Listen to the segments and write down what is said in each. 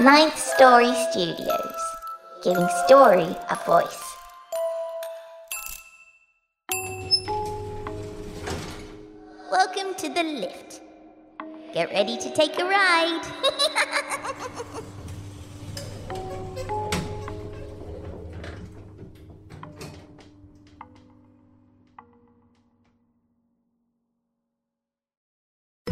Ninth Story Studios, giving story a voice. Welcome to the lift. Get ready to take a ride.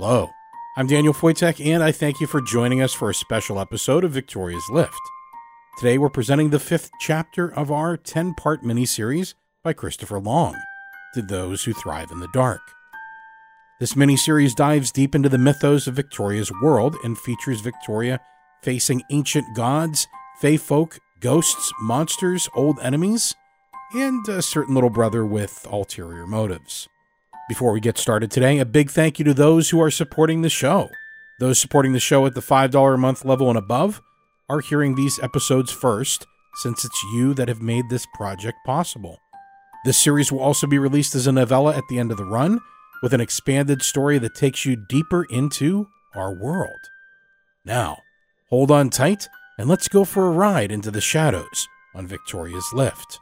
Hello, I'm Daniel Foytik, and I thank you for joining us for a special episode of Victoria's Lift. Today, we're presenting the fifth chapter of our 10 part miniseries by Christopher Long, To Those Who Thrive in the Dark. This miniseries dives deep into the mythos of Victoria's world and features Victoria facing ancient gods, fae folk, ghosts, monsters, old enemies, and a certain little brother with ulterior motives. Before we get started today, a big thank you to those who are supporting the show. Those supporting the show at the $5 a month level and above are hearing these episodes first, since it's you that have made this project possible. This series will also be released as a novella at the end of the run, with an expanded story that takes you deeper into our world. Now, hold on tight and let's go for a ride into the shadows on Victoria's Lift.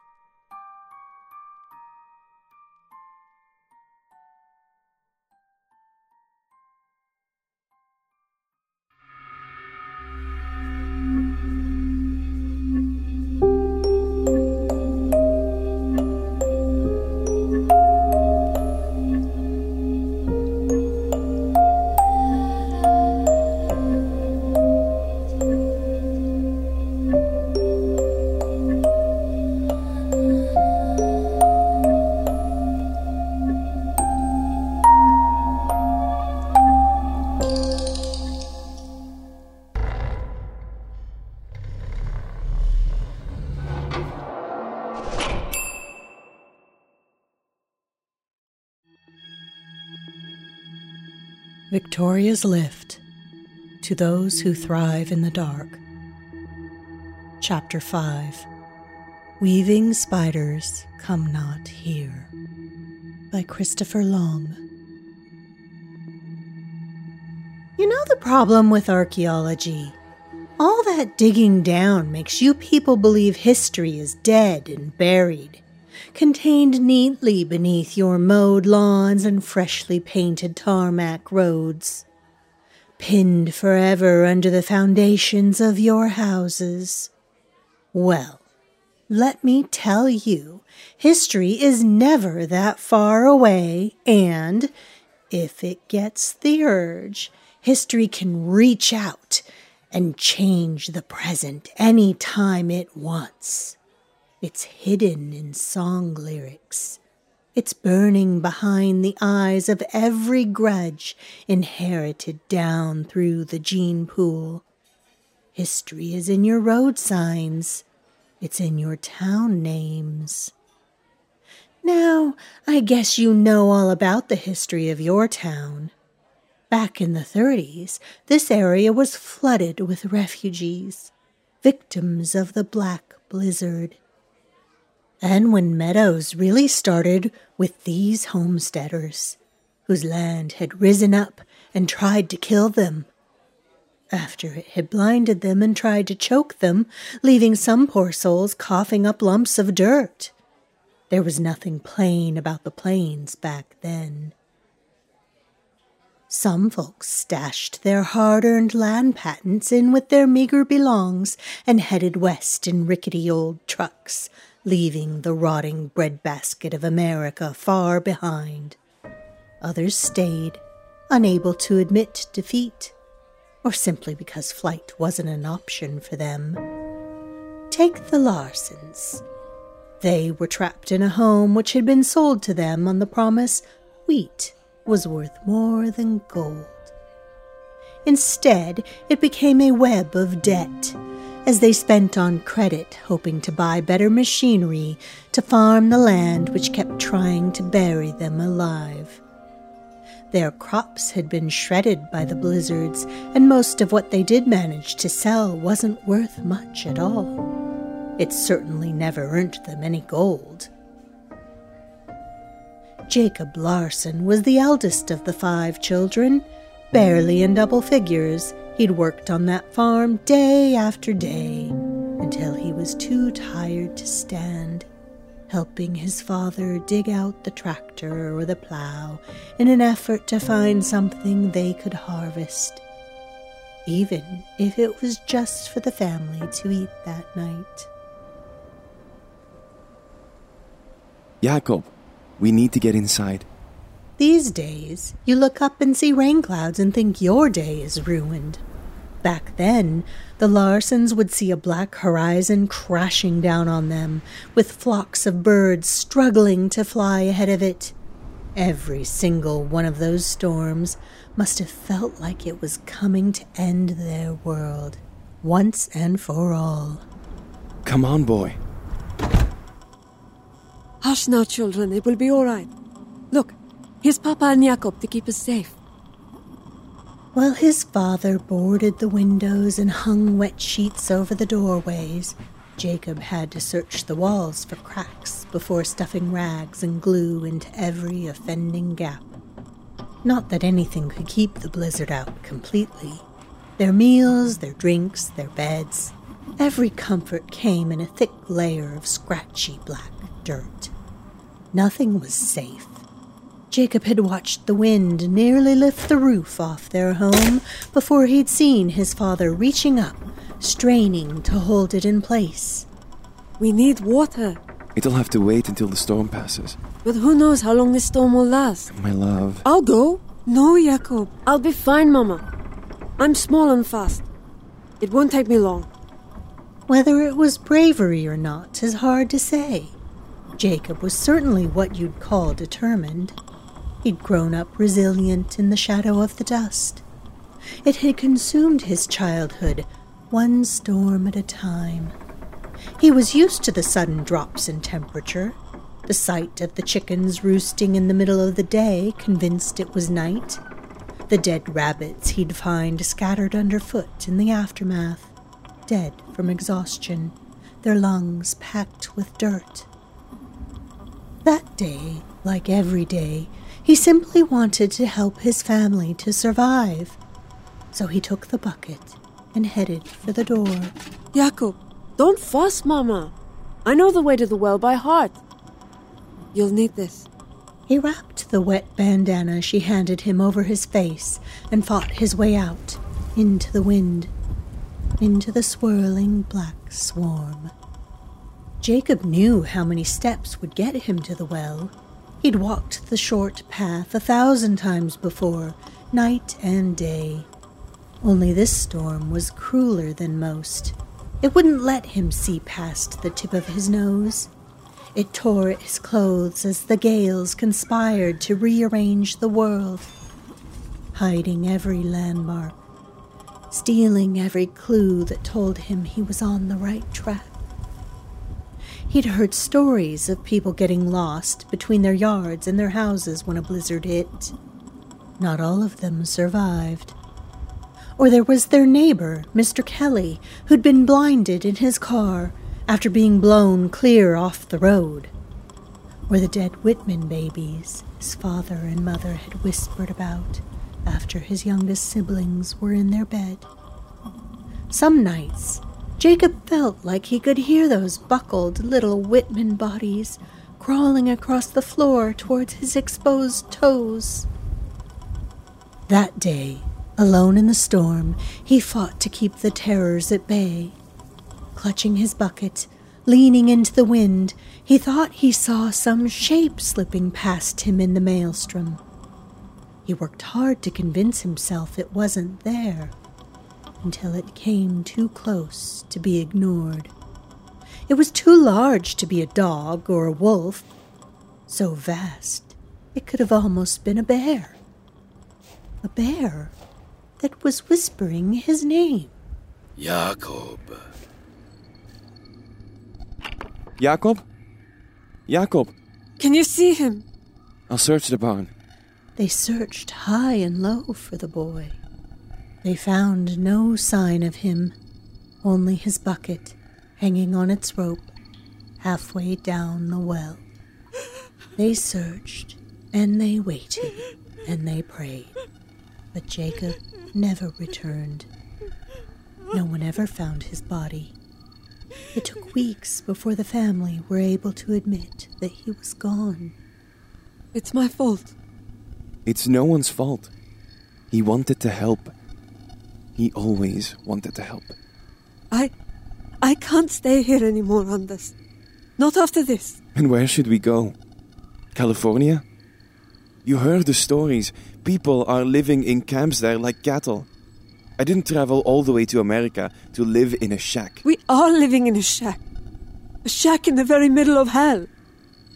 Victoria's Lift To Those Who Thrive in the Dark. Chapter 5 Weaving Spiders Come Not Here by Christopher Long. You know the problem with archaeology? All that digging down makes you people believe history is dead and buried contained neatly beneath your mowed lawns and freshly painted tarmac roads, pinned forever under the foundations of your houses. Well, let me tell you, history is never that far away, and if it gets the urge, history can reach out and change the present any time it wants. It's hidden in song lyrics. It's burning behind the eyes of every grudge inherited down through the gene pool. History is in your road signs. It's in your town names. Now, I guess you know all about the history of your town. Back in the 30s, this area was flooded with refugees, victims of the Black Blizzard. Anwen Meadows really started with these homesteaders, whose land had risen up and tried to kill them. after it had blinded them and tried to choke them, leaving some poor souls coughing up lumps of dirt. There was nothing plain about the plains back then. Some folks stashed their hard earned land patents in with their meager belongs and headed west in rickety old trucks, leaving the rotting breadbasket of America far behind. Others stayed, unable to admit defeat, or simply because flight wasn't an option for them. Take the Larsons. They were trapped in a home which had been sold to them on the promise wheat was worth more than gold. Instead, it became a web of debt as they spent on credit, hoping to buy better machinery to farm the land which kept trying to bury them alive. Their crops had been shredded by the blizzards, and most of what they did manage to sell wasn't worth much at all. It certainly never earned them any gold. Jacob Larson was the eldest of the five children, barely in double figures. He'd worked on that farm day after day until he was too tired to stand, helping his father dig out the tractor or the plow in an effort to find something they could harvest, even if it was just for the family to eat that night. Jacob, we need to get inside. These days, you look up and see rain clouds and think your day is ruined. Back then, the Larsons would see a black horizon crashing down on them, with flocks of birds struggling to fly ahead of it. Every single one of those storms must have felt like it was coming to end their world, once and for all. Come on, boy. Hush now, children. It will be all right. Look, here's Papa and Jacob to keep us safe. While his father boarded the windows and hung wet sheets over the doorways, Jacob had to search the walls for cracks before stuffing rags and glue into every offending gap. Not that anything could keep the blizzard out completely. Their meals, their drinks, their beds, every comfort came in a thick layer of scratchy black dirt. Nothing was safe. Jacob had watched the wind nearly lift the roof off their home before he'd seen his father reaching up, straining to hold it in place. We need water. It'll have to wait until the storm passes. But who knows how long this storm will last? My love. I'll go. No, Jacob. I'll be fine, Mama. I'm small and fast. It won't take me long. Whether it was bravery or not is hard to say. Jacob was certainly what you'd call determined. He'd grown up resilient in the shadow of the dust. It had consumed his childhood, one storm at a time. He was used to the sudden drops in temperature. The sight of the chickens roosting in the middle of the day convinced it was night. The dead rabbits he'd find scattered underfoot in the aftermath, dead from exhaustion, their lungs packed with dirt. That day, like every day, he simply wanted to help his family to survive. So he took the bucket and headed for the door. Jacob, don't fuss, Mama. I know the way to the well by heart. You'll need this. He wrapped the wet bandana she handed him over his face and fought his way out into the wind, into the swirling black swarm. Jacob knew how many steps would get him to the well. He'd walked the short path a thousand times before, night and day. Only this storm was crueler than most. It wouldn't let him see past the tip of his nose. It tore at his clothes as the gales conspired to rearrange the world, hiding every landmark, stealing every clue that told him he was on the right track. He'd heard stories of people getting lost between their yards and their houses when a blizzard hit. Not all of them survived. Or there was their neighbor, Mr. Kelly, who'd been blinded in his car after being blown clear off the road. Or the dead Whitman babies his father and mother had whispered about after his youngest siblings were in their bed. Some nights, Jacob felt like he could hear those buckled little Whitman bodies crawling across the floor towards his exposed toes. That day, alone in the storm, he fought to keep the terrors at bay. Clutching his bucket, leaning into the wind, he thought he saw some shape slipping past him in the maelstrom. He worked hard to convince himself it wasn't there until it came too close to be ignored. It was too large to be a dog or a wolf, so vast it could have almost been a bear. A bear that was whispering his name. Jakob. Jacob? Jacob, Can you see him? I'll search the barn. They searched high and low for the boy. They found no sign of him, only his bucket hanging on its rope halfway down the well. They searched and they waited and they prayed, but Jacob never returned. No one ever found his body. It took weeks before the family were able to admit that he was gone. It's my fault. It's no one's fault. He wanted to help. He always wanted to help. I. I can't stay here anymore, Anders. Not after this. And where should we go? California? You heard the stories. People are living in camps there like cattle. I didn't travel all the way to America to live in a shack. We are living in a shack. A shack in the very middle of hell.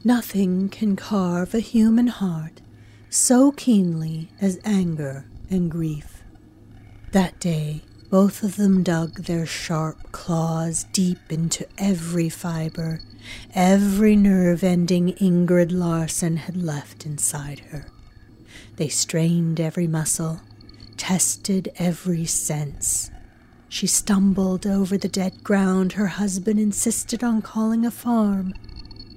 Nothing can carve a human heart so keenly as anger and grief. That day, both of them dug their sharp claws deep into every fiber, every nerve ending Ingrid Larson had left inside her. They strained every muscle, tested every sense. She stumbled over the dead ground her husband insisted on calling a farm.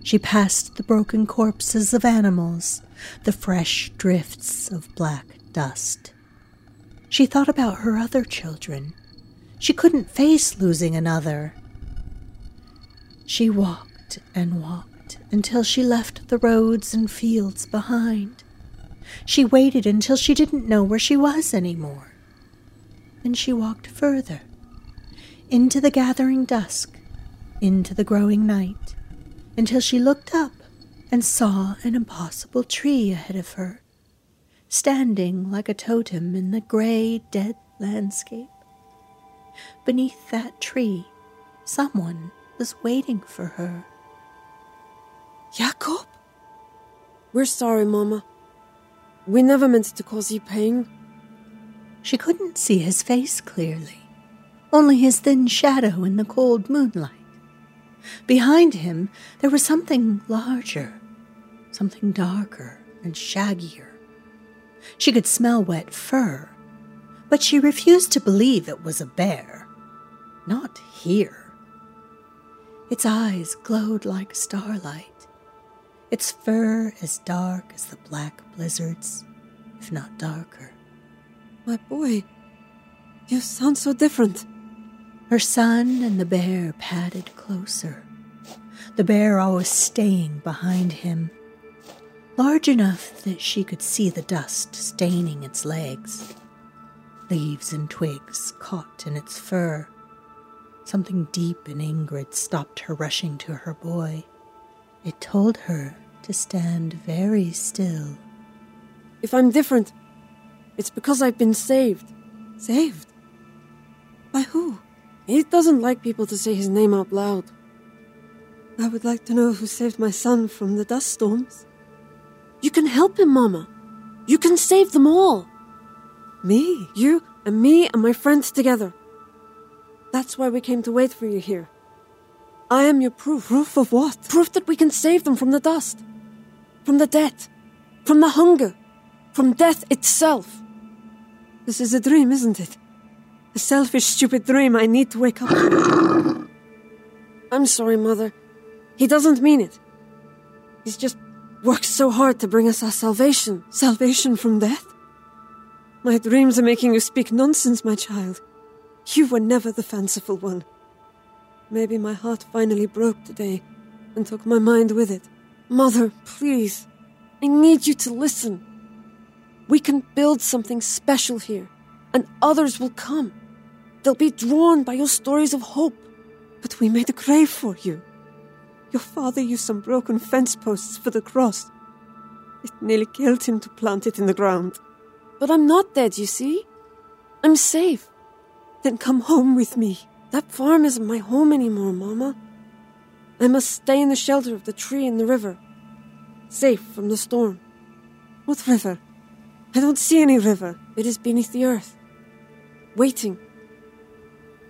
She passed the broken corpses of animals, the fresh drifts of black dust. She thought about her other children. She couldn't face losing another. She walked and walked until she left the roads and fields behind. She waited until she didn't know where she was anymore. Then she walked further, into the gathering dusk, into the growing night, until she looked up and saw an impossible tree ahead of her, standing like a totem in the gray, dead landscape. Beneath that tree, someone was waiting for her. Jakob? We're sorry, Mama. We never meant to cause you pain. She couldn't see his face clearly, only his thin shadow in the cold moonlight. Behind him, there was something larger, something darker and shaggier. She could smell wet fur, but she refused to believe it was a bear. Not here. Its eyes glowed like starlight, its fur as dark as the black blizzards, if not darker. My boy, you sound so different. Her son and the bear padded closer, the bear always staying behind him, large enough that she could see the dust staining its legs. Leaves and twigs caught in its fur. Something deep in Ingrid stopped her rushing to her boy. It told her to stand very still. If I'm different, it's because I've been saved. Saved? By who? He doesn't like people to say his name out loud. I would like to know who saved my son from the dust storms. You can help him, Mama. You can save them all. Me, you, and me and my friends together. That's why we came to wait for you here. I am your proof. Proof of what? Proof that we can save them from the dust, from the debt, from the hunger, from death itself. This is a dream, isn't it? A selfish, stupid dream I need to wake up. I'm sorry, Mother. He doesn't mean it. He's just worked so hard to bring us our salvation. Salvation from death? My dreams are making you speak nonsense, my child. You were never the fanciful one. Maybe my heart finally broke today and took my mind with it. Mother, please. I need you to listen. We can build something special here, and others will come. They'll be drawn by your stories of hope. But we made a grave for you. Your father used some broken fence posts for the cross. It nearly killed him to plant it in the ground. But I'm not dead, you see. I'm safe. Then come home with me. That farm isn't my home anymore, Mama. I must stay in the shelter of the tree in the river, safe from the storm. What river? I don't see any river. It is beneath the earth, waiting.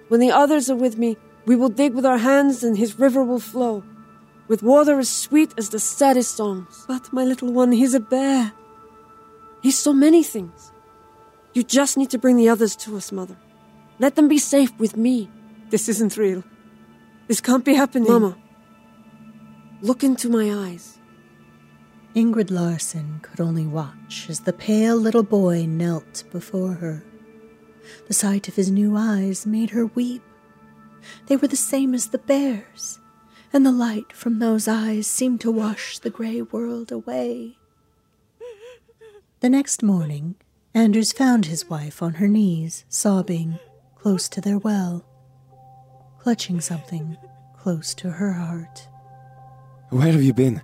When the others are with me, we will dig with our hands and his river will flow, with water as sweet as the saddest songs. But, my little one, he's a bear. He's so many things. You just need to bring the others to us, Mother. Let them be safe with me. This isn't real. This can't be happening. Mama, look into my eyes. Ingrid Larson could only watch as the pale little boy knelt before her. The sight of his new eyes made her weep. They were the same as the bear's, and the light from those eyes seemed to wash the gray world away. The next morning, Anders found his wife on her knees, sobbing, close to their well, clutching something close to her heart. Where have you been?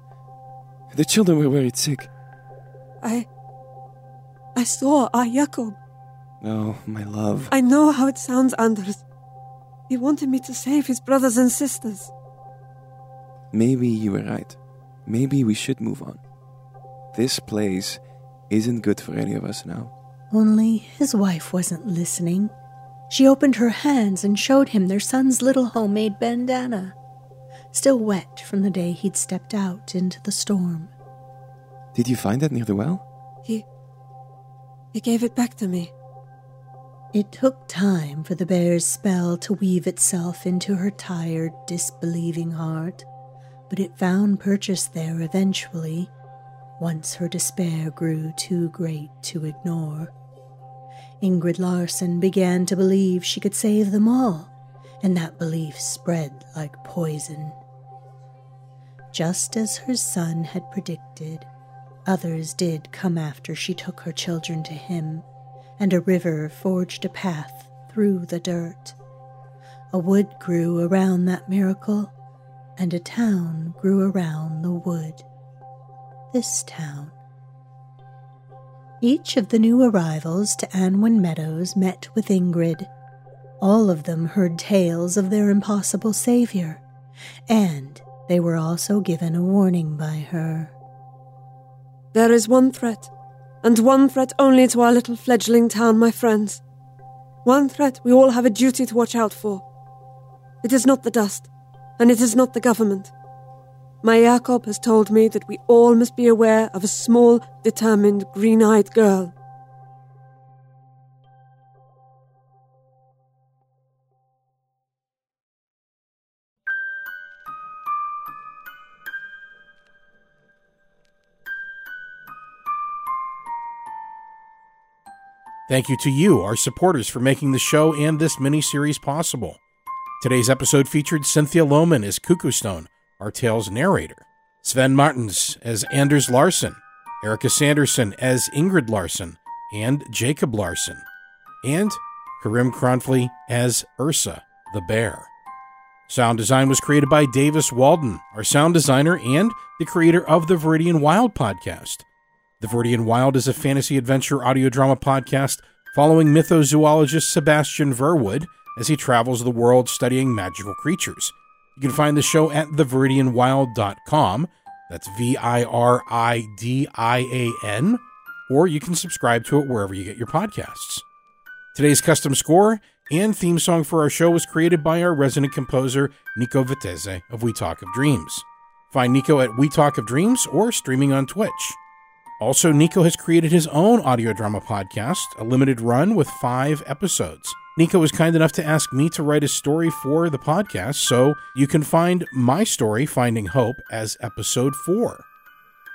The children were worried sick. I. I saw our Jakob. Oh, my love. I know how it sounds, Anders. He wanted me to save his brothers and sisters. Maybe you were right. Maybe we should move on. This place isn't good for any of us now. Only his wife wasn't listening. She opened her hands and showed him their son's little homemade bandana, still wet from the day he'd stepped out into the storm. Did you find that near the well? He. He gave it back to me. It took time for the bear's spell to weave itself into her tired, disbelieving heart, but it found purchase there eventually, once her despair grew too great to ignore. Ingrid Larson began to believe she could save them all, and that belief spread like poison. Just as her son had predicted, others did come after she took her children to him, and a river forged a path through the dirt. A wood grew around that miracle, and a town grew around the wood. This town. Each of the new arrivals to Anwen Meadows met with Ingrid. All of them heard tales of their impossible savior, and they were also given a warning by her. There is one threat, and one threat only to our little fledgling town, my friends. One threat we all have a duty to watch out for. It is not the dust, and it is not the government. My Jakob has told me that we all must be aware of a small, determined, green eyed girl. Thank you to you, our supporters, for making the show and this mini-series possible. Today's episode featured Cynthia Lohman as Cuckoo Stone, our tale's narrator, Sven Martins as Anders Larson, Erica Sanderson as Ingrid Larson and Jacob Larson, and Karim Kronfli as Ursa, the bear. Sound design was created by Davis Walden, our sound designer and the creator of the Viridian Wild podcast. The Viridian Wild is a fantasy adventure audio drama podcast following mythozoologist Sebastian Verwood as he travels the world studying magical creatures. You can find the show at theviridianwild.com. That's V I R I D I A N. Or you can subscribe to it wherever you get your podcasts. Today's custom score and theme song for our show was created by our resident composer, Nico Viteze of We Talk of Dreams. Find Nico at We Talk of Dreams or streaming on Twitch. Also, Nico has created his own audio drama podcast, a limited run with five episodes. Nico was kind enough to ask me to write a story for the podcast, so you can find my story, Finding Hope, as episode four.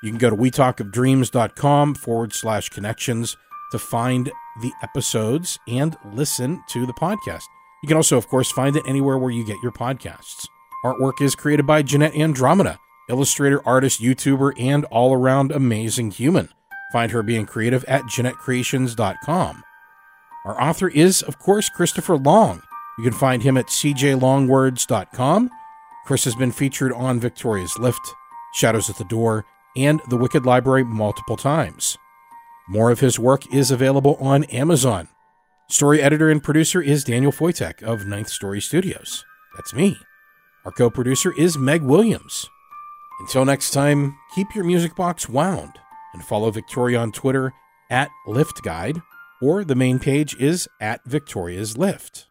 You can go to wetalkofdreams.com forward slash connections to find the episodes and listen to the podcast. You can also, of course, find it anywhere where you get your podcasts. Artwork is created by Jeanette Andromeda, illustrator, artist, YouTuber, and all around amazing human. Find her being creative at JeanetteCreations.com. Our author is, of course, Christopher Long. You can find him at cjlongwords.com. Chris has been featured on Victoria's Lift, Shadows at the Door, and The Wicked Library multiple times. More of his work is available on Amazon. Story editor and producer is Daniel Foytik of Ninth Story Studios. That's me. Our co producer is Meg Williams. Until next time, keep your music box wound and follow Victoria on Twitter at Lift Guide, or the main page is at Victoria's Lift.